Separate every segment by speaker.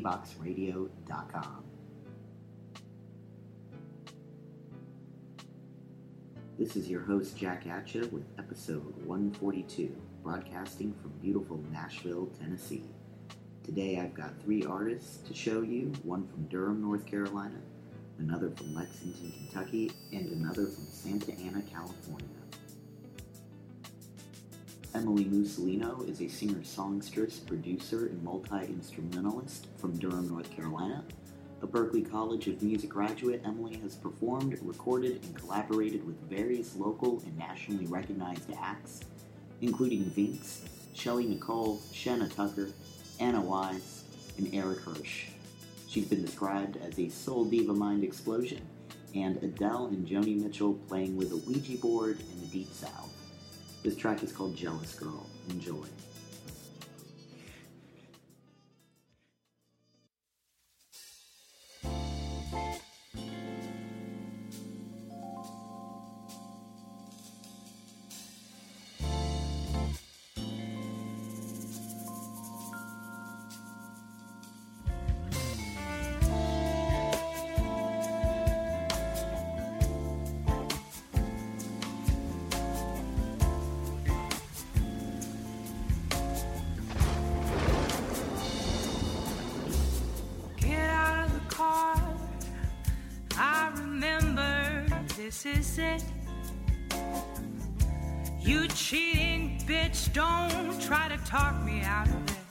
Speaker 1: indieboxradio.com. This is your host, Jack Atcha, with episode 142, broadcasting from beautiful Nashville, Tennessee. Today I've got three artists to show you one from Durham, North Carolina, another from Lexington, Kentucky, and another from Santa Ana, California. Emily Musolino is a singer songstress, producer, and multi instrumentalist from Durham, North Carolina. A Berklee College of Music graduate, Emily has performed, recorded, and collaborated with various local and nationally recognized acts, including Vinx, Shelly Nicole, Shana Tucker, Anna Wise, and Eric Hirsch. She's been described as a soul diva mind explosion, and Adele and Joni Mitchell playing with a Ouija board in the Deep South. This track is called Jealous Girl. Enjoy.
Speaker 2: Try to talk me out of this.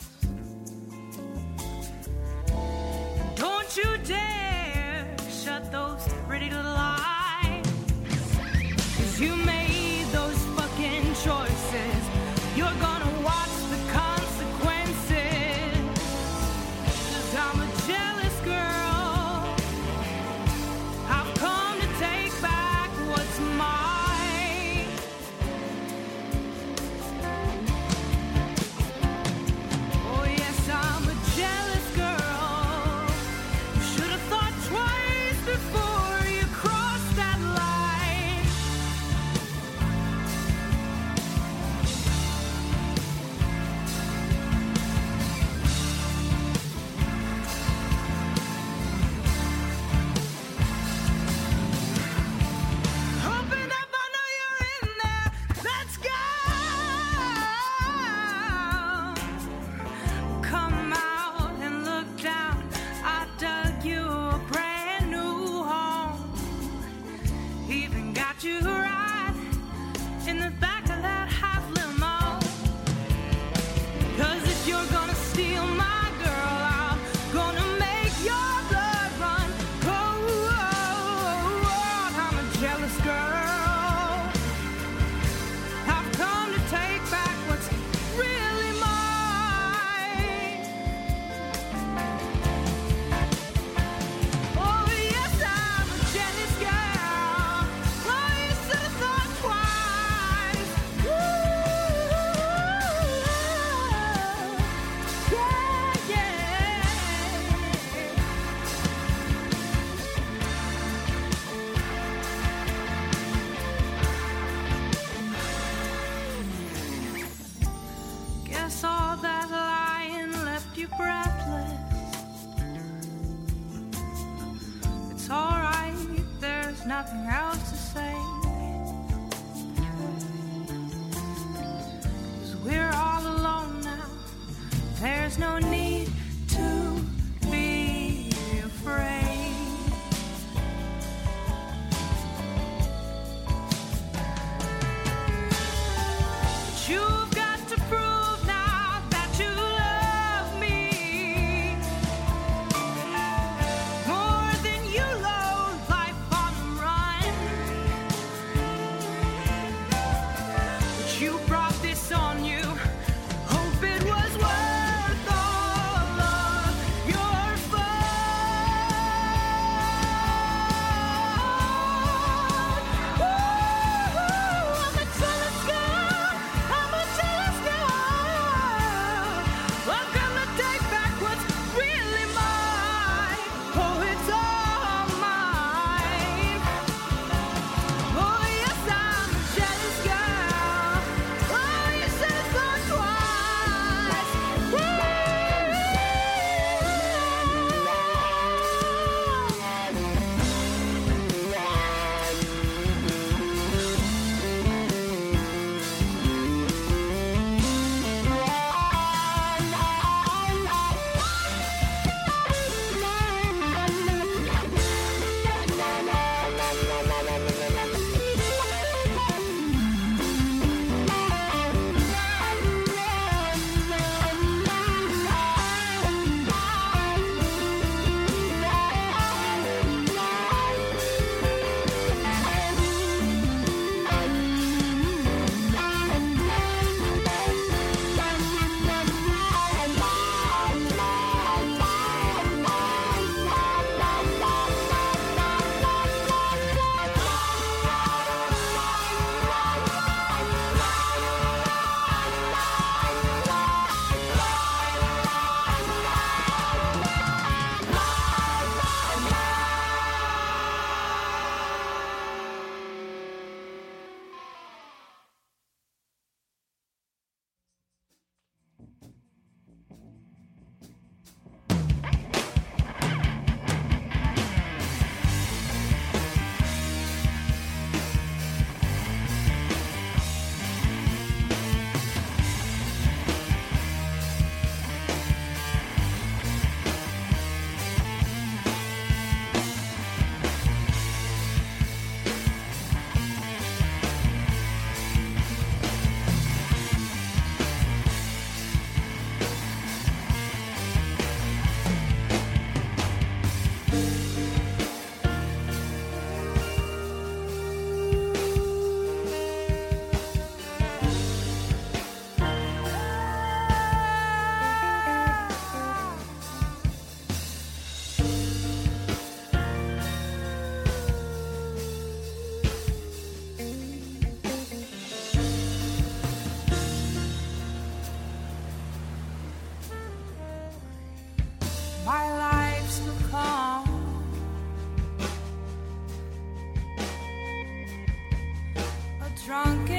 Speaker 2: Drunken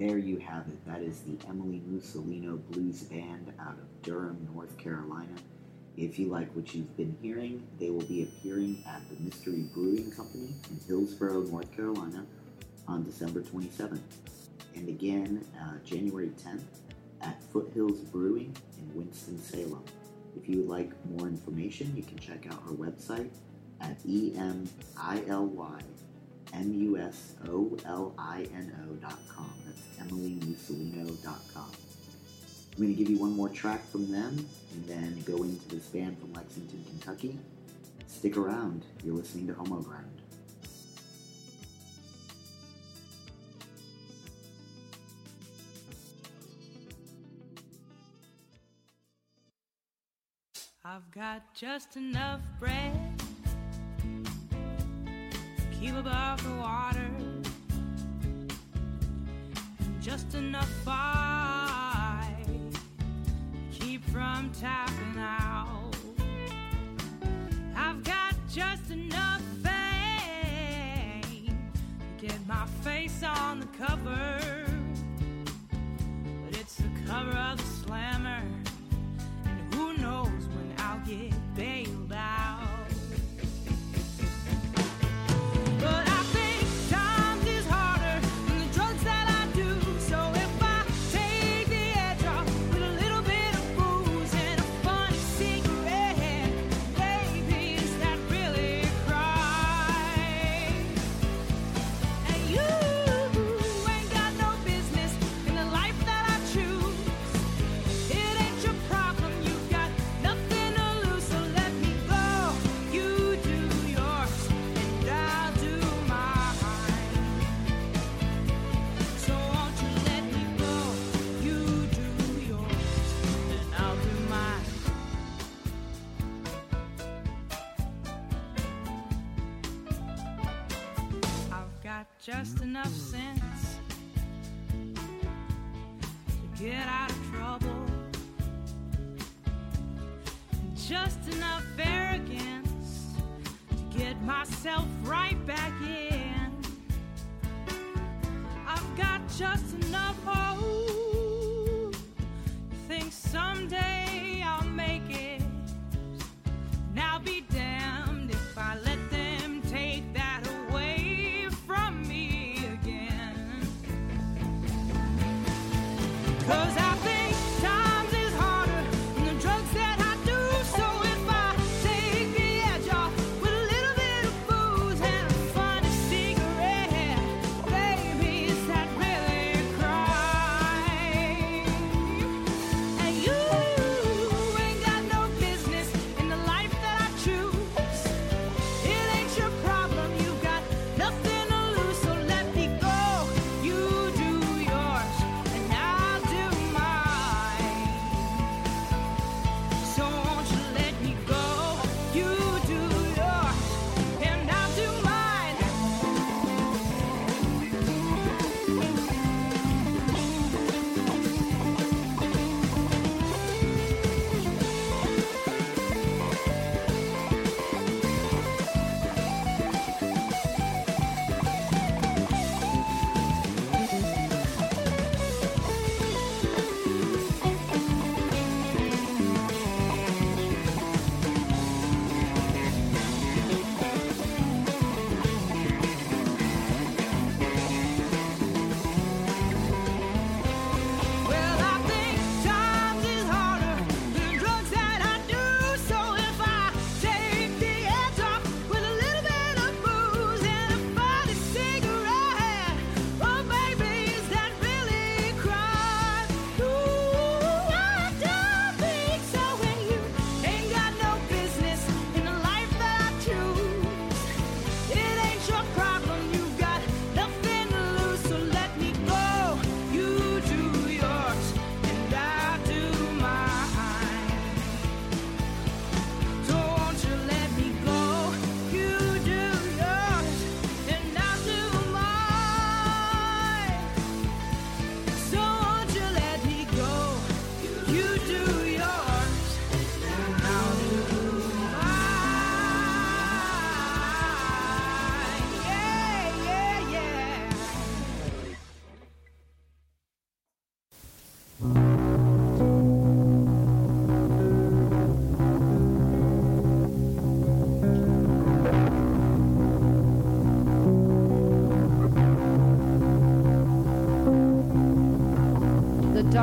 Speaker 1: there you have it. That is the Emily Musolino Blues Band out of Durham, North Carolina. If you like what you've been hearing, they will be appearing at the Mystery Brewing Company in Hillsborough, North Carolina on December 27th. And again, uh, January 10th at Foothills Brewing in Winston-Salem. If you would like more information, you can check out her website at E-M-I-L-Y-M-U-S-O-L-I-N-O.com. That's emilymusolino.com. I'm going to give you one more track from them and then go into this band from Lexington, Kentucky. Stick around. You're listening to Homo Ground.
Speaker 2: I've got just enough bread keep above the water, just enough to keep from tapping out. I've got just enough fame to get my face on the cover, but it's the cover of the get out of trouble. Just enough arrogance to get myself right back in. I've got just enough hope. Think someday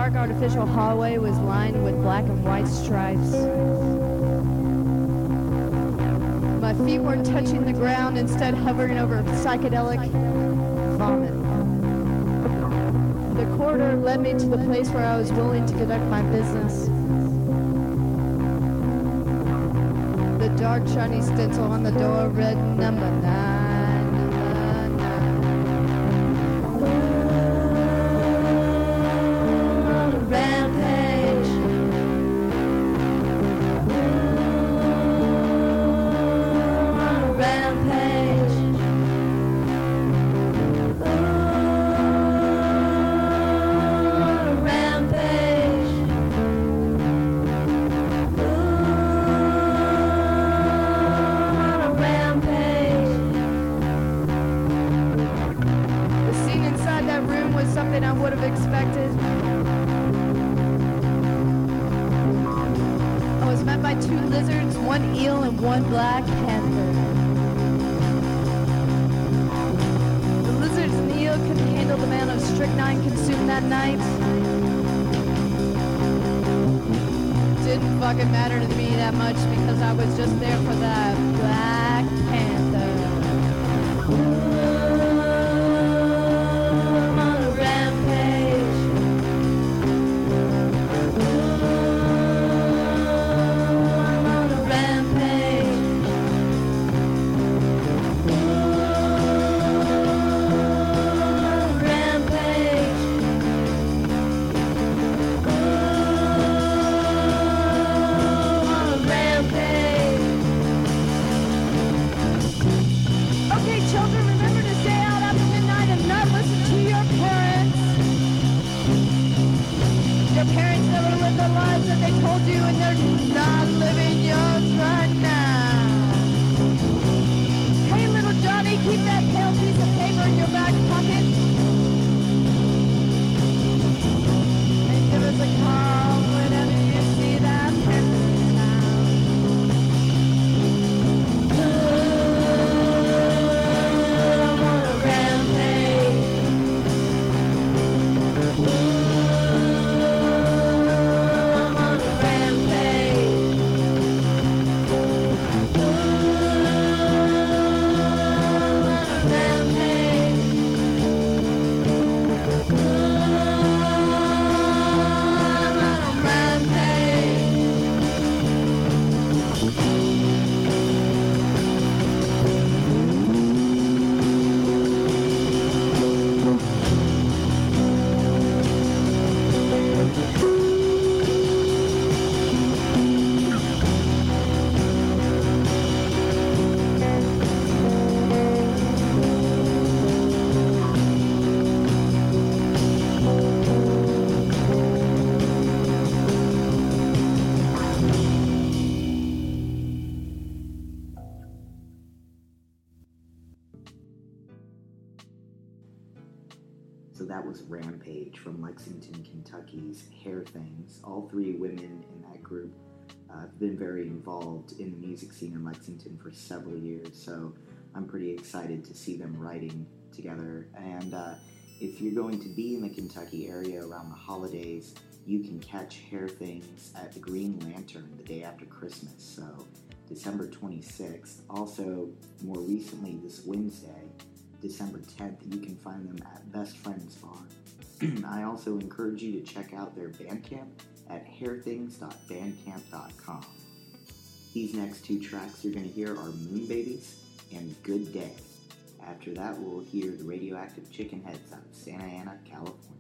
Speaker 3: dark artificial hallway was lined with black and white stripes. My feet weren't touching the ground, instead hovering over psychedelic vomit. The corridor led me to the place where I was willing to conduct my business. The dark shiny stencil on the door read number nine. Didn't fucking matter to me that much because I was just there for that
Speaker 1: was Rampage from Lexington, Kentucky's Hair Things. All three women in that group uh, have been very involved in the music scene in Lexington for several years, so I'm pretty excited to see them writing together. And uh, if you're going to be in the Kentucky area around the holidays, you can catch Hair Things at the Green Lantern the day after Christmas, so December 26th. Also, more recently, this Wednesday, December 10th, you can find them at Best Friends Bar. I also encourage you to check out their Bandcamp at hairthings.bandcamp.com. These next two tracks you're going to hear are Moon Babies and Good Day. After that, we'll hear the Radioactive Chicken Heads out of Santa Ana, California.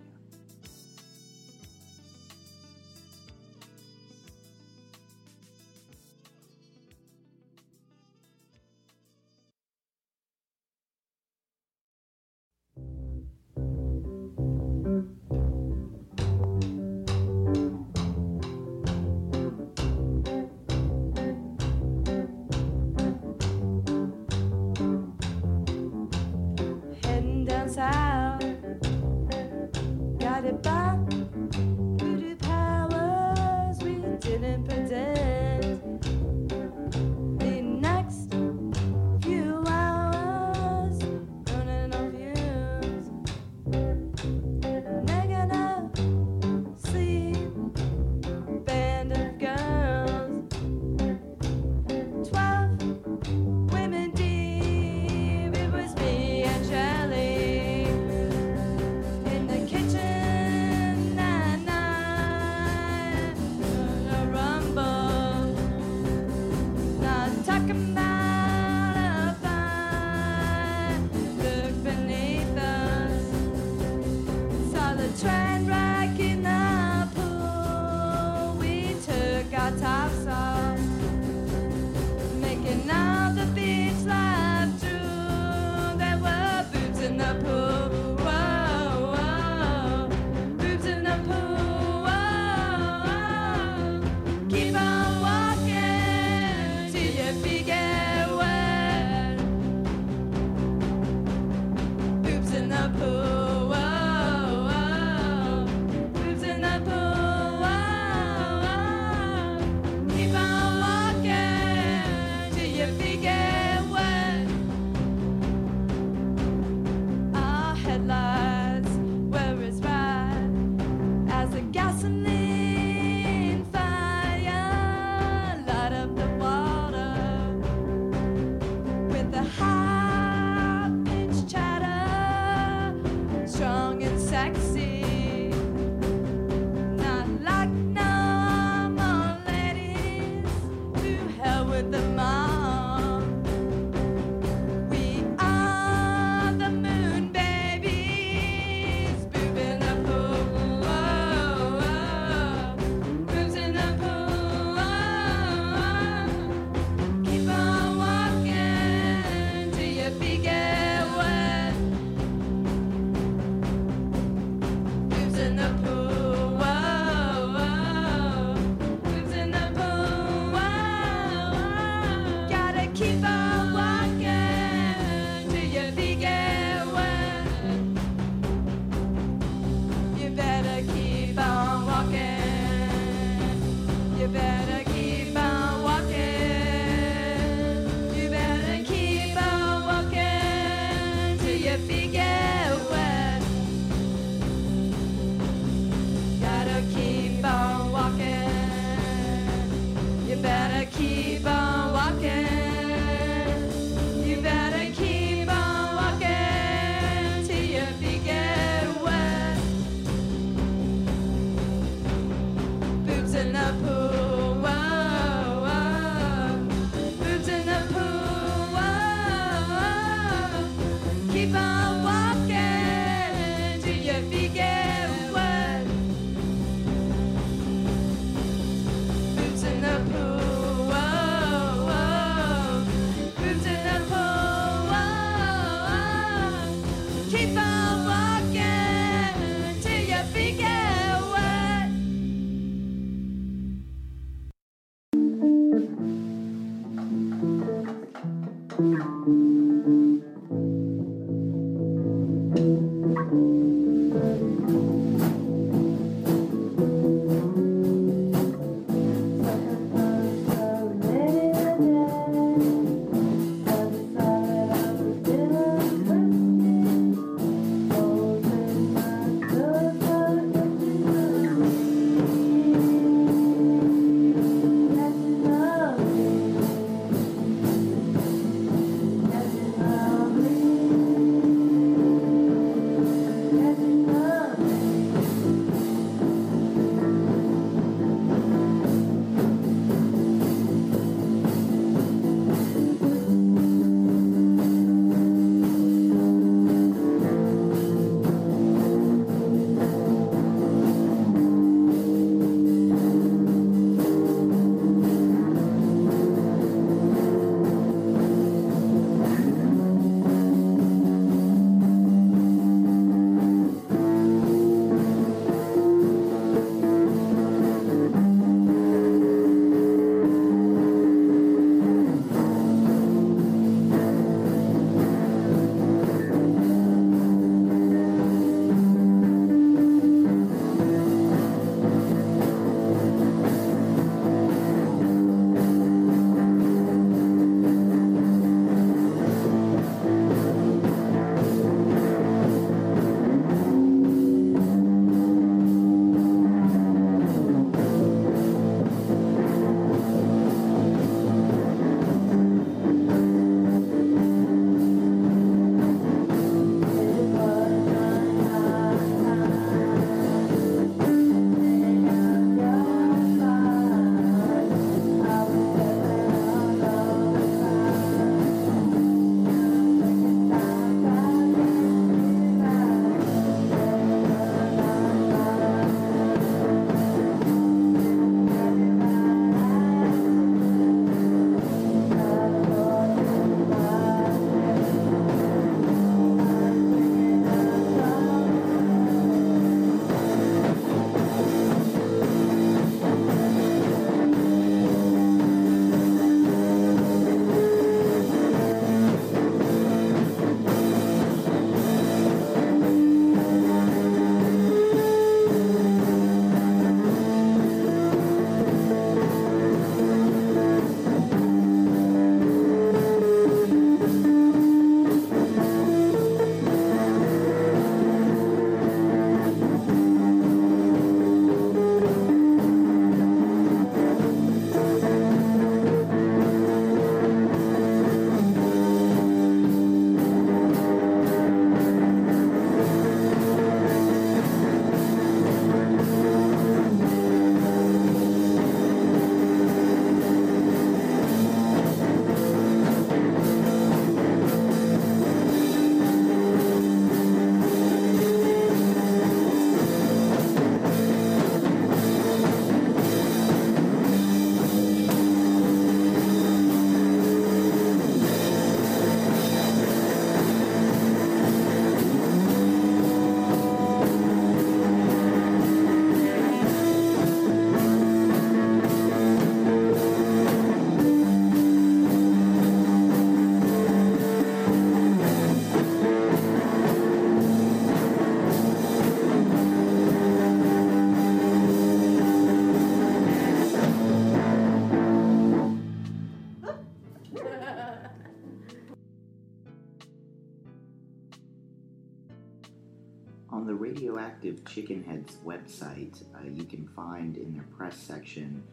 Speaker 1: Chickenhead's website, uh, you can find in their press section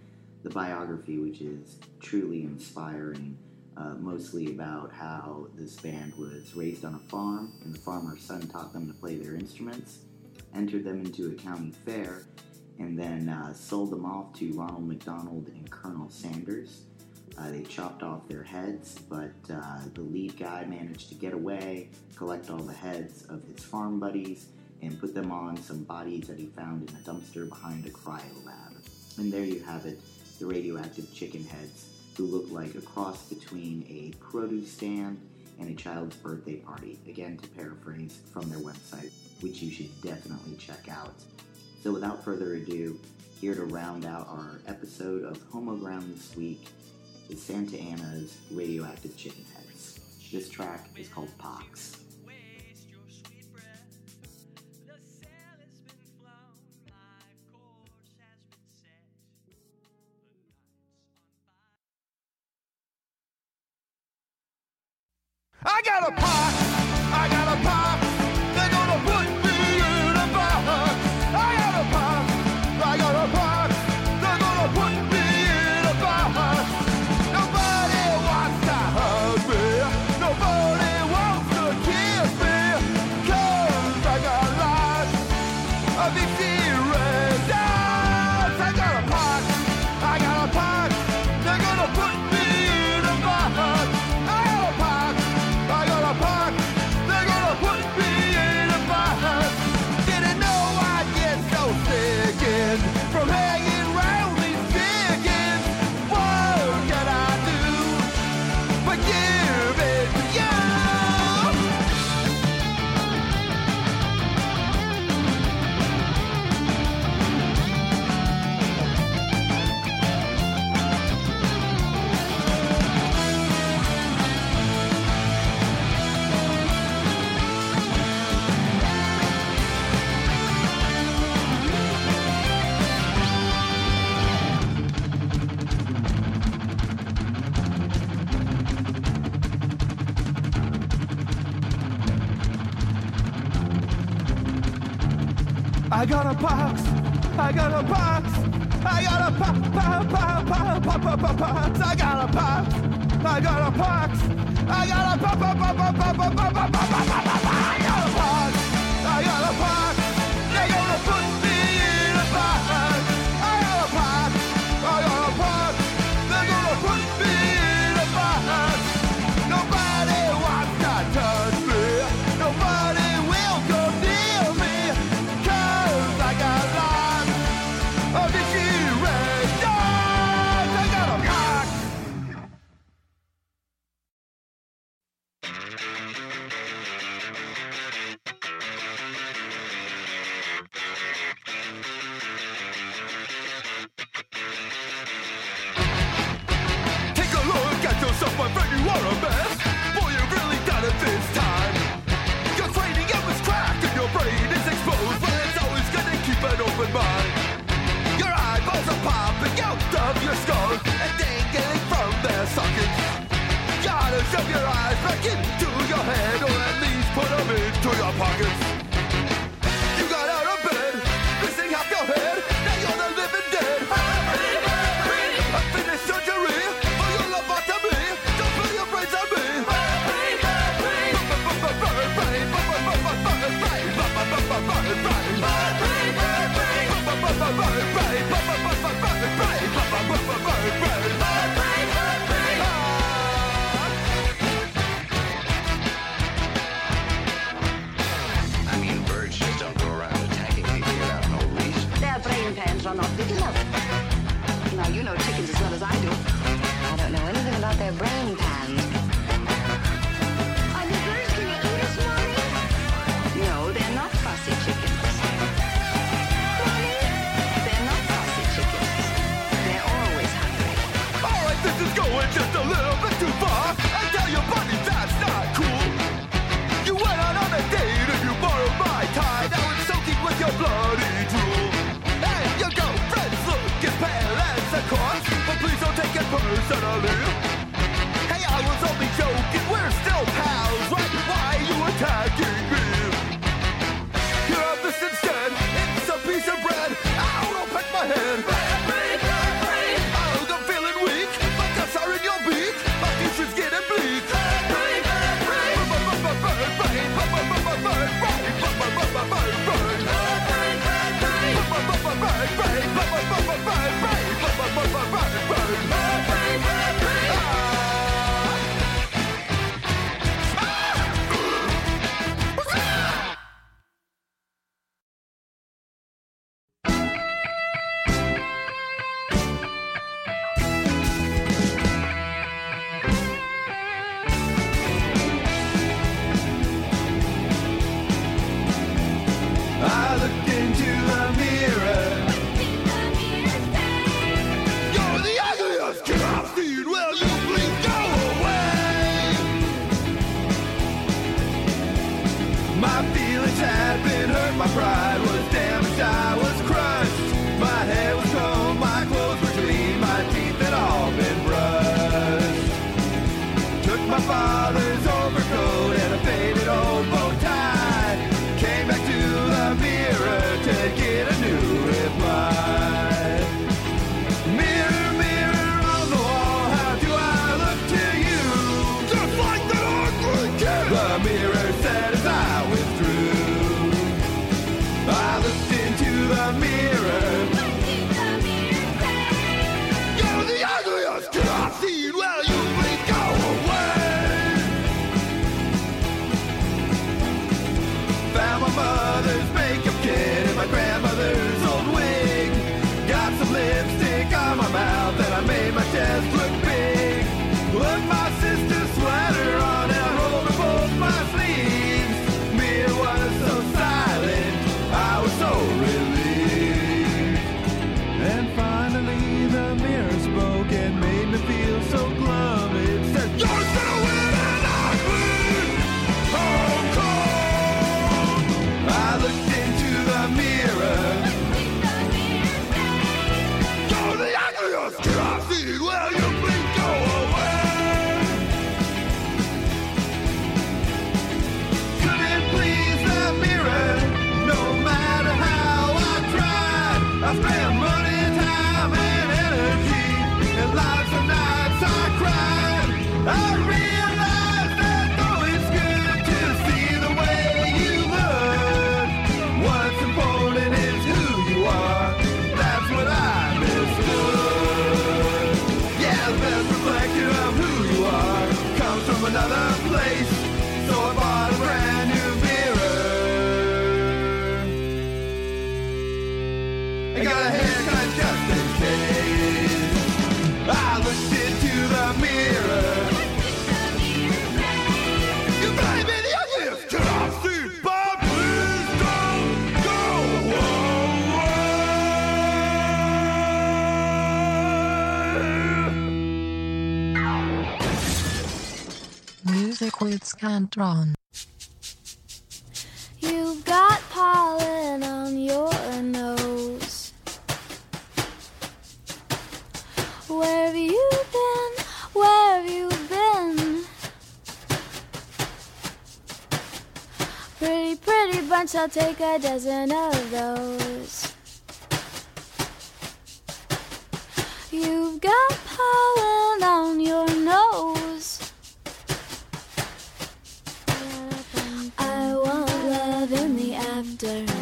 Speaker 1: the biography, which is truly inspiring, uh, mostly about how this band was raised on a farm, and the farmer's son taught them to play their instruments, entered them into a county fair, and then uh, sold them off to Ronald McDonald and Colonel Sanders. Uh, they chopped off their heads, but uh, the lead guy managed to get away, collect all the heads of his farm buddies, and put them on some bodies that he found in a dumpster behind a cryo lab. And there you have it, the radioactive chicken heads, who look like a cross between a produce stand and a child's birthday party. Again, to paraphrase from their website, which you should definitely check out. So without further ado, here to round out our episode of Homo Ground this week is Santa Ana's Radioactive Chicken Heads. This track is called Pox.
Speaker 4: I got a pot. I got a box. I got a pop, pop, pop, pop, pop, pop, pop, pop.
Speaker 5: chickens as well
Speaker 4: Hallelujah. it's
Speaker 6: Cantron.
Speaker 7: You've got pollen on your nose. Where have you been? Where have you been? Pretty, pretty bunch, I'll take a dozen of those.
Speaker 8: wonder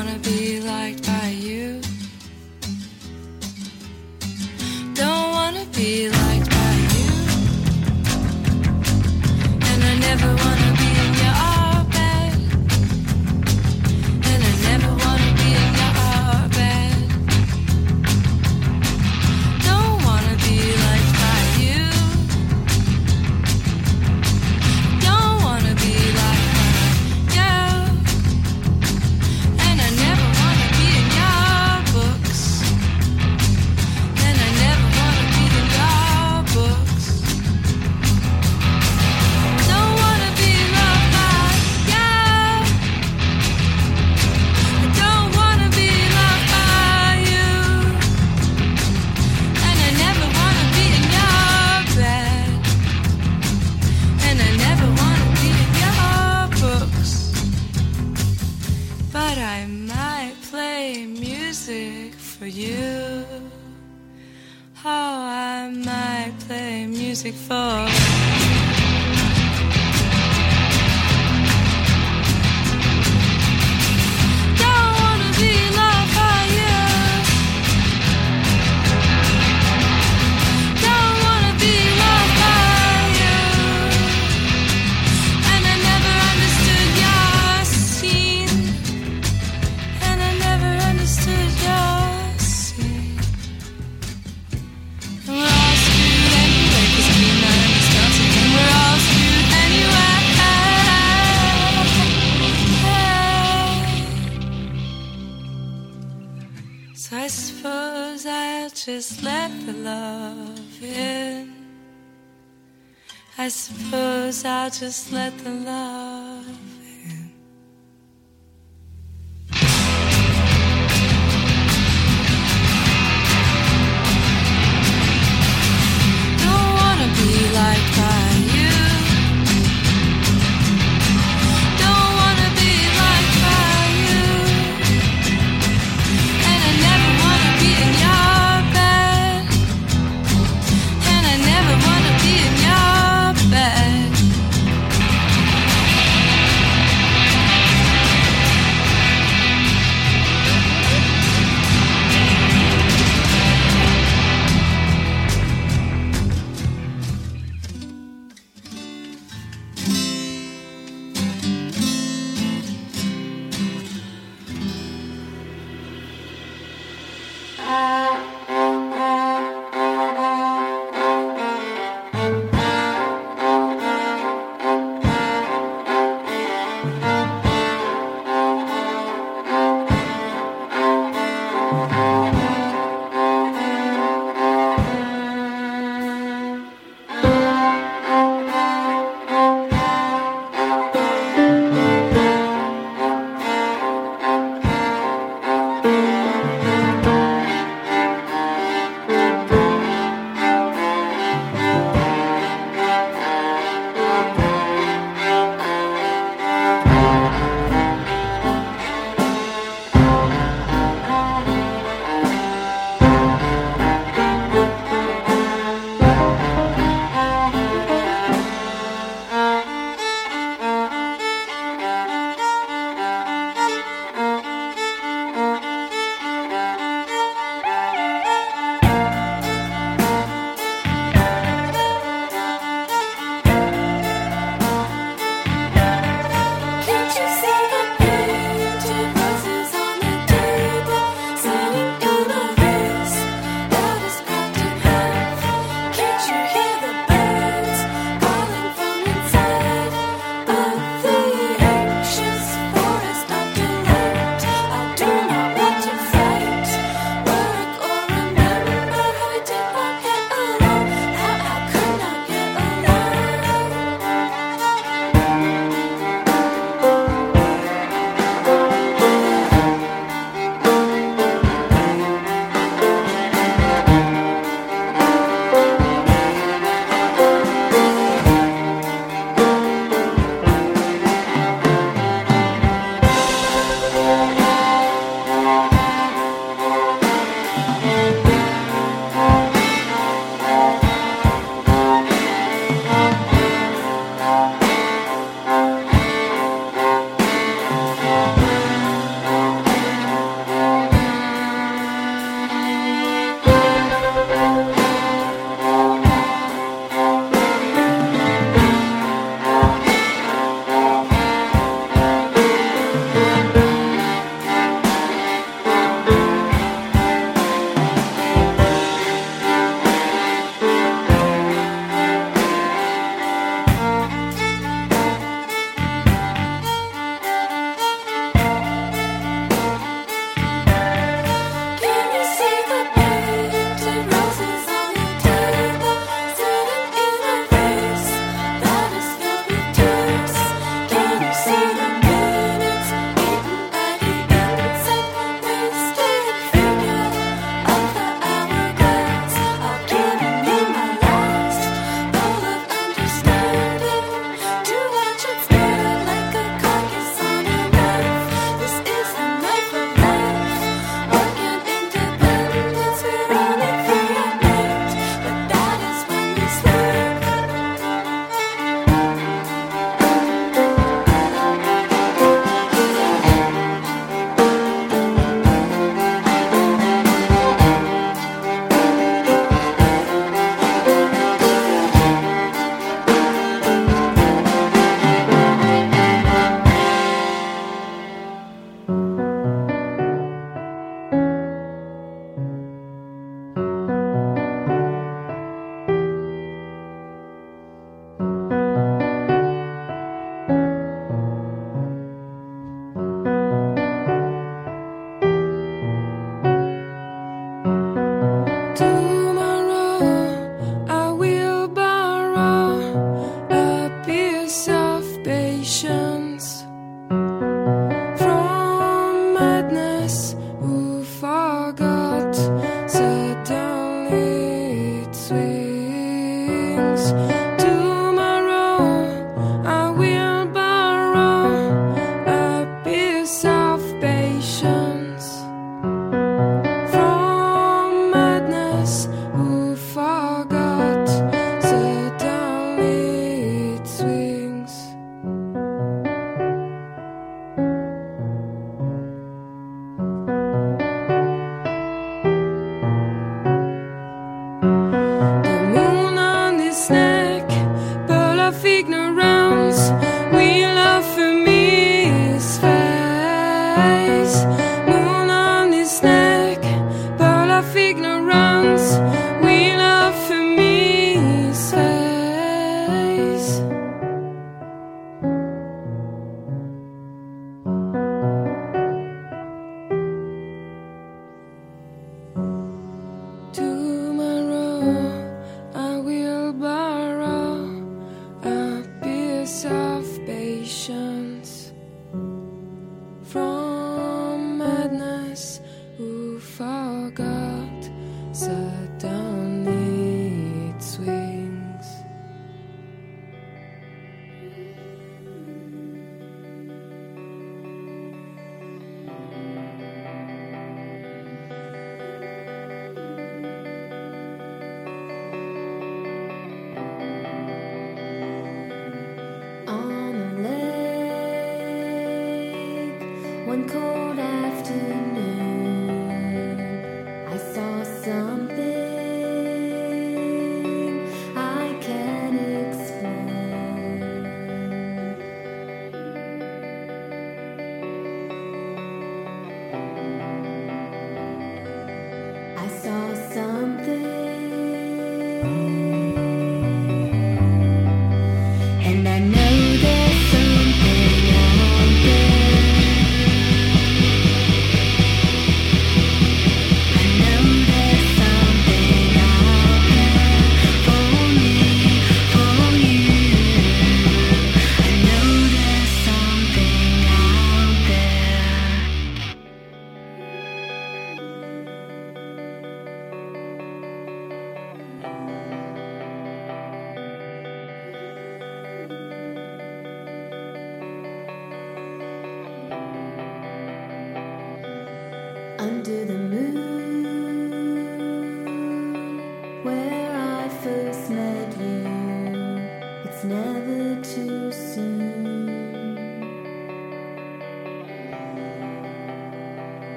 Speaker 8: wanna be like I suppose I'll just let the love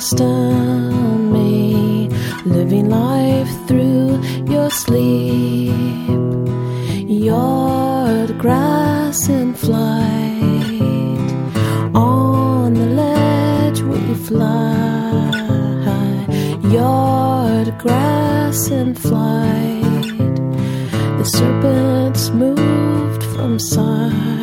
Speaker 6: lost on
Speaker 7: me,
Speaker 6: living life through your sleep. Yard grass in flight, on the ledge we fly. Yard grass in flight, the serpents moved from
Speaker 7: side.